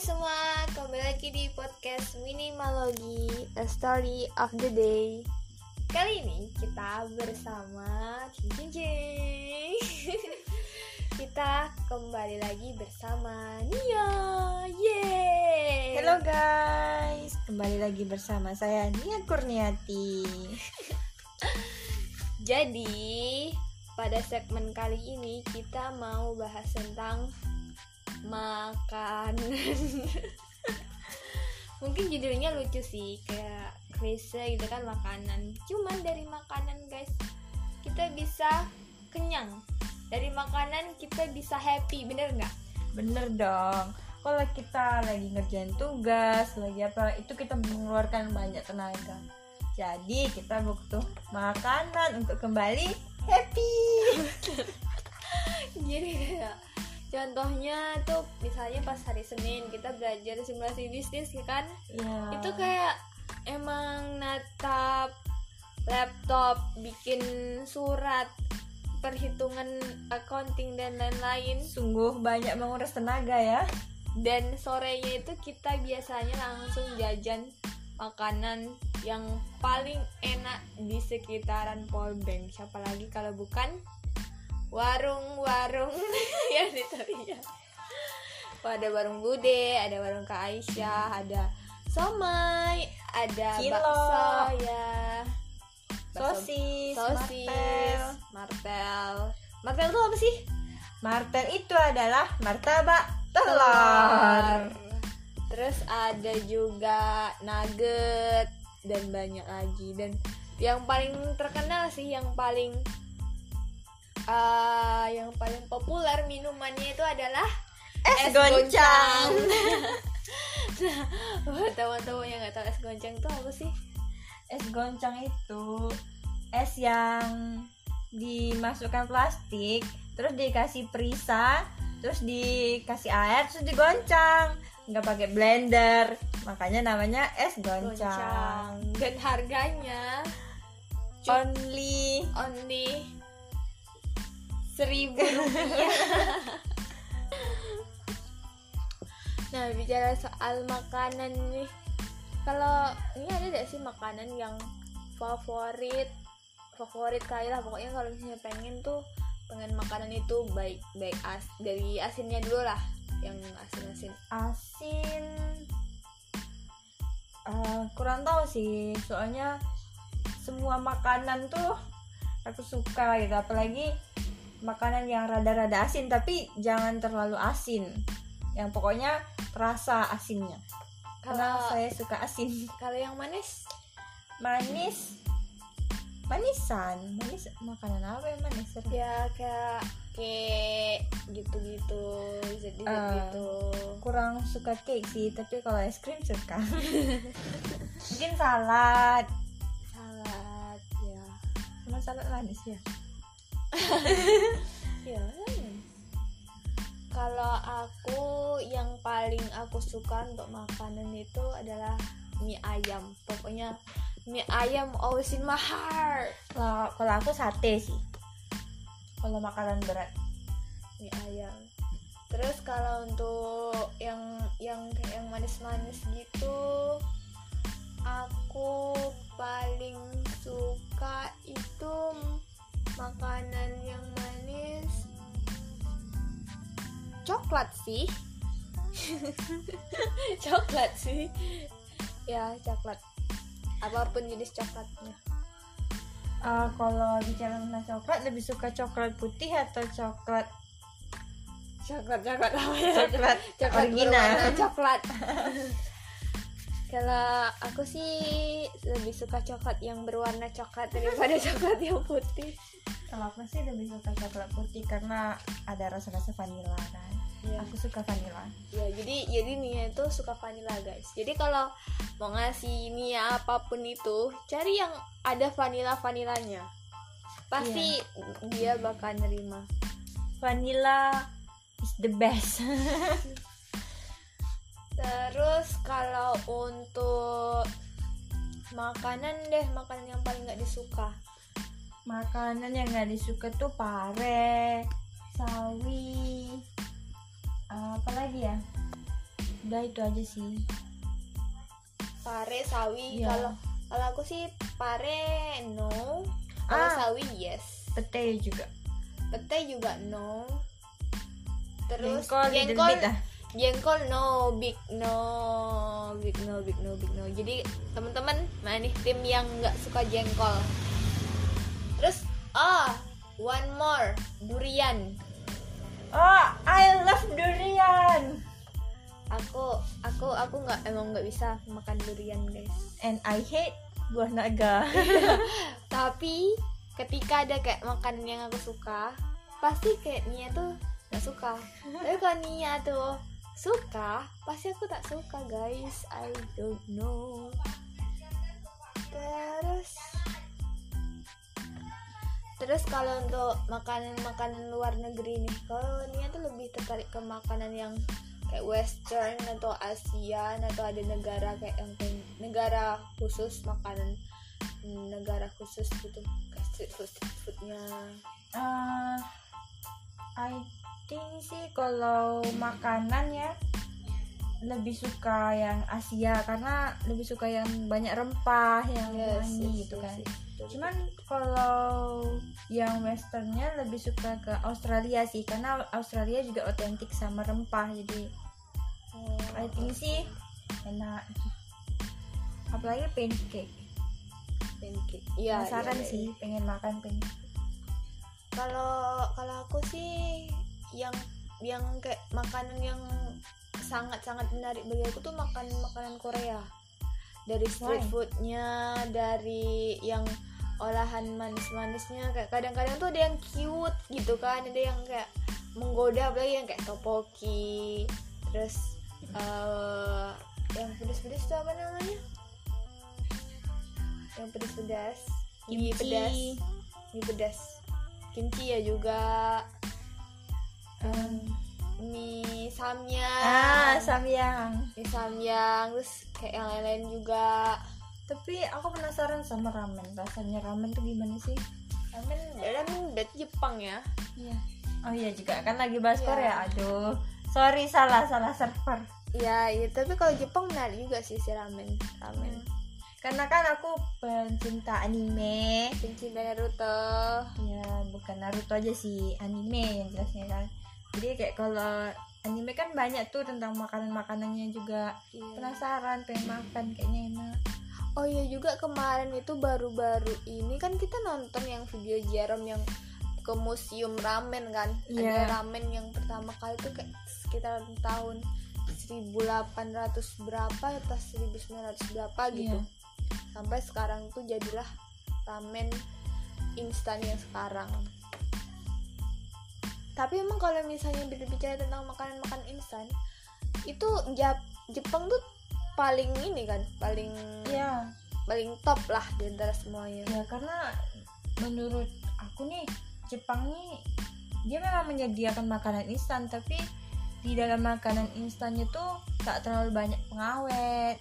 semua, kembali lagi di podcast Minimalogi A Story of the Day. Kali ini kita bersama Cing Cing Kita kembali lagi bersama Nia. Yeay! Halo guys, kembali lagi bersama saya Nia Kurniati. Jadi pada segmen kali ini kita mau bahas tentang makanan Mungkin judulnya lucu sih kayak klise gitu kan makanan Cuman dari makanan guys kita bisa kenyang Dari makanan kita bisa happy bener nggak? Bener dong. Kalau kita lagi ngerjain tugas, lagi apa, itu kita mengeluarkan banyak tenaga. Jadi kita butuh makanan untuk kembali happy. Contohnya tuh misalnya pas hari Senin kita belajar simulasi bisnis ya kan Ya. itu kayak emang natap laptop bikin surat perhitungan accounting dan lain-lain sungguh banyak menguras tenaga ya. dan sorenya itu kita biasanya langsung jajan makanan yang paling enak di sekitaran Polbank siapa lagi kalau bukan warung-warung yang di Wah, ada warung Bude, ada warung Kak Aisyah, ada somai, ada Cilok. bakso ya, Bakso- Sosis, sosis, martel. martel. Martel itu apa sih? Martel itu adalah martabak telur. Terus ada juga nugget dan banyak lagi dan yang paling terkenal sih yang paling eh, yang paling populer minumannya itu adalah Es goncang. nah, buat teman-teman yang nggak tahu es goncang itu apa sih? es goncang itu es yang dimasukkan plastik terus dikasih perisa terus dikasih air terus digoncang nggak pakai blender makanya namanya es goncang, Goncang. Dan harganya only only seribu rupiah. nah bicara soal makanan nih, kalau ini ada gak sih makanan yang favorit? Favorit kali lah pokoknya kalau misalnya pengen tuh pengen makanan itu baik baik as dari asinnya dulu lah. Yang asin asin asin. Eh, kurang tahu sih. Soalnya semua makanan tuh aku suka gitu. Apalagi makanan yang rada-rada asin tapi jangan terlalu asin. Yang pokoknya terasa asinnya. Karena saya suka asin. kalau yang manis? Manis. Manisan. Manis makanan apa yang manis ya kayak kayak gitu-gitu jadi Eh. gitu. kurang suka cake sih tapi kalau es krim suka. Mungkin salad. Salad ya. Sama salad manis ya ya kalau aku yang paling aku suka untuk makanan itu adalah mie ayam. Pokoknya mie ayam always in my heart. kalau kalau aku sate sih. Kalau makanan berat. Mie ayam. Terus kalau untuk yang yang yang manis-manis gitu aku paling suka itu makanan yang manis. Coklat sih. Coklat sih. Ya coklat. Apa pun jenis coklatnya. Eh, kalau bicara tentang coklat lebih suka coklat putih atau coklat coklat coklat apa ya? Coklat coklat original. coklat kalau aku sih lebih suka coklat yang berwarna coklat daripada coklat yang putih. Kalau aku sih lebih suka coklat putih karena ada rasa-rasa vanilla kan. Ya, aku suka vanilla ya jadi jadi Nia itu suka vanilla guys. Jadi kalau mau ngasih Nia apa pun itu cari yang ada vanilla vanilanya pasti dia bakal nerima. Vanilla is the best Terus kalau untuk makanan deh, makanan yang paling nggak disuka. makanan yang nggak disuka tuh pare sawi apa lagi ya? Udah itu aja sih. Pare sawi. Iya. kalau kalau aku sih pare no. Kalau Ah. sawi yes. Pete juga. Pete juga no. Terus jengkol jengkol ah jengkol no big no big no big no big no. Jadi teman-teman mana nih tim yang nggak suka jengkol? Terus ah one more durian. Oh I love durian. Aku aku aku nggak emang nggak bisa makan durian guys. And I hate buah naga. Tapi ketika ada kayak makanan yang aku suka pasti kayak Nia tuh nggak suka. Tapi kalau Nia tuh suka? Pasti aku tak suka guys. I don't know. Terus? Terus kalau untuk makanan-makanan luar negeri nih kalau Nia tuh lebih tertarik ke makanan yang kayak western atau ASEAN atau ada negara kayak yang negara khusus makanan mm, negara khusus gitu kayak street food street foodnya. Eh, I think sih kalau makanan ya lebih suka yang Asia karena lebih suka yang banyak rempah yang Yes, wangi yes, gitu yes, kan. yes, betul, cuman kalau yang westernnya lebih suka ke Australia sih karena Australia juga otentik sama rempah jadi betul. I think sih enak apalagi pancake. Pancake. Iya penasaran iya, iya. sih pengen makan pancake kalau kalau aku sih yang yang kayak makanan yang sangat-sangat menarik bagi aku tuh makan makanan Korea. Dari street Why? foodnya dari yang olahan manis-manisnya kayak kadang-kadang tuh ada yang cute gitu kan ada yang kayak menggoda apalagi yang kayak topoki terus eh yang pedas-pedas itu apa namanya? Yang pedas-pedas mie pedas mie pedas kimchi ya juga. Um, mie samyang. Ah samyang. Mie samyang terus kayak yang lain-lain juga. Tapi aku penasaran sama ramen. Rasanya ramen tuh gimana sih? Ramen ramen berarti Jepang ya? Iya. Oh iya juga kan lagi bahas. Korea. Aduh. Sorry salah salah server. Iya, iya, tapi kalau Jepang menarik juga sih si ramen, ramen. Karena kan aku pencinta anime Pencinta Naruto. ya bukan Naruto aja sih anime yang jelasnya kan jadi kayak kalau anime kan banyak tuh tentang makanan makanannya juga Iya. penasaran pengen makan kayaknya enak Oh iya juga kemarin itu baru-baru ini kan kita nonton yang video Jerome yang ke museum ramen kan. Iya. Ada ramen yang pertama kali tuh kayak sekitar tahun 1800 berapa atau 1900 berapa gitu. Iya. Sampai sekarang tuh jadilah ramen instan yang sekarang. Tapi emang kalau misalnya berbicara tentang makanan-makanan instan, itu Jap- Jepang tuh paling ini kan, paling iya paling top lah di antara semuanya. ya karena menurut aku nih Jepang nih dia memang menyediakan makanan instan tapi di dalam makanan instannya tuh tak terlalu banyak pengawet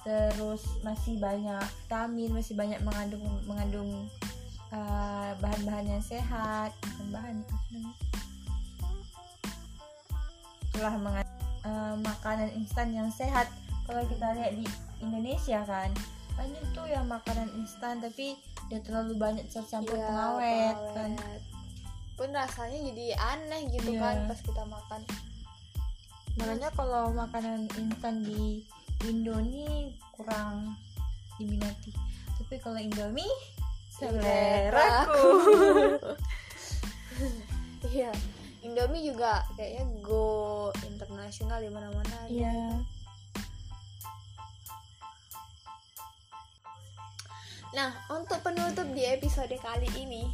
terus masih banyak vitamin masih banyak mengandung mengandung uh, bahan-bahan yang sehat bukan bahan apa namanya? telah menga- uh, makanan instan yang sehat kalau kita lihat di Indonesia kan banyak tuh yang makanan instan tapi udah terlalu banyak tercampur Iya, pengawet kan pengawet. Pun rasanya jadi aneh gitu Iya. kan pas kita makan. makanya kalau makanan instan di Indo nih kurang diminati tapi kalau Indomie seleraku Iya. Indomie juga kayaknya go internasional di mana-mana. iya Nah, untuk penutup di episode kali ini,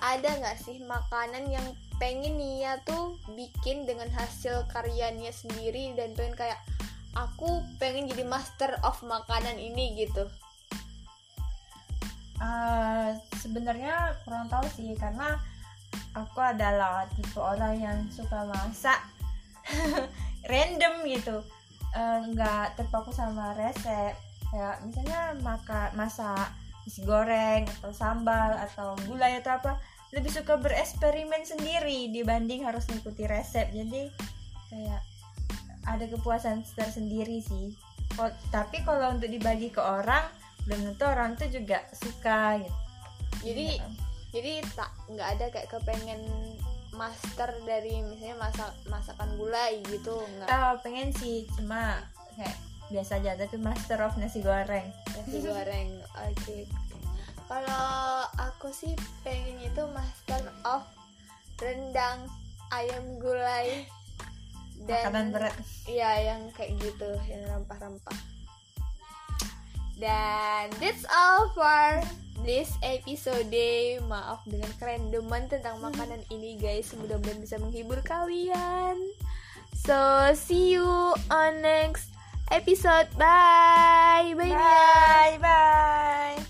ada nggak sih makanan yang pengen Nia tuh bikin dengan hasil karyanya sendiri dan pengen kayak aku pengen jadi master of makanan ini gitu. Eh, sebenarnya kurang tahu sih karena aku adalah tipe orang yang suka masak random gitu. Eh, nggak terpaku sama resep. Kayak misalnya maka masak nasi goreng atau sambal atau gulai atau apa lebih suka bereksperimen sendiri dibanding harus mengikuti resep. Jadi kayak ada kepuasan tersendiri sih. Kok- tapi kalau untuk dibagi ke orang belum tentu orang tuh juga suka gitu. Jadi Iya. jadi tak nggak ada kayak kepengen master dari misalnya masak masakan gulai gitu nggak. Ah, pengen sih cuma kayak biasa aja tapi master of nasi goreng. Nasi goreng oke. Kalau aku sih pengen itu master of rendang ayam gulai makanan berat Iya yang kayak gitu yang rempah-rempah. Dan that's all for this episode. Maaf dengan kerandoman tentang makanan ini guys. Mudah-mudahan bisa menghibur kalian. So see you on next episode. Bye. Bye. Bye bye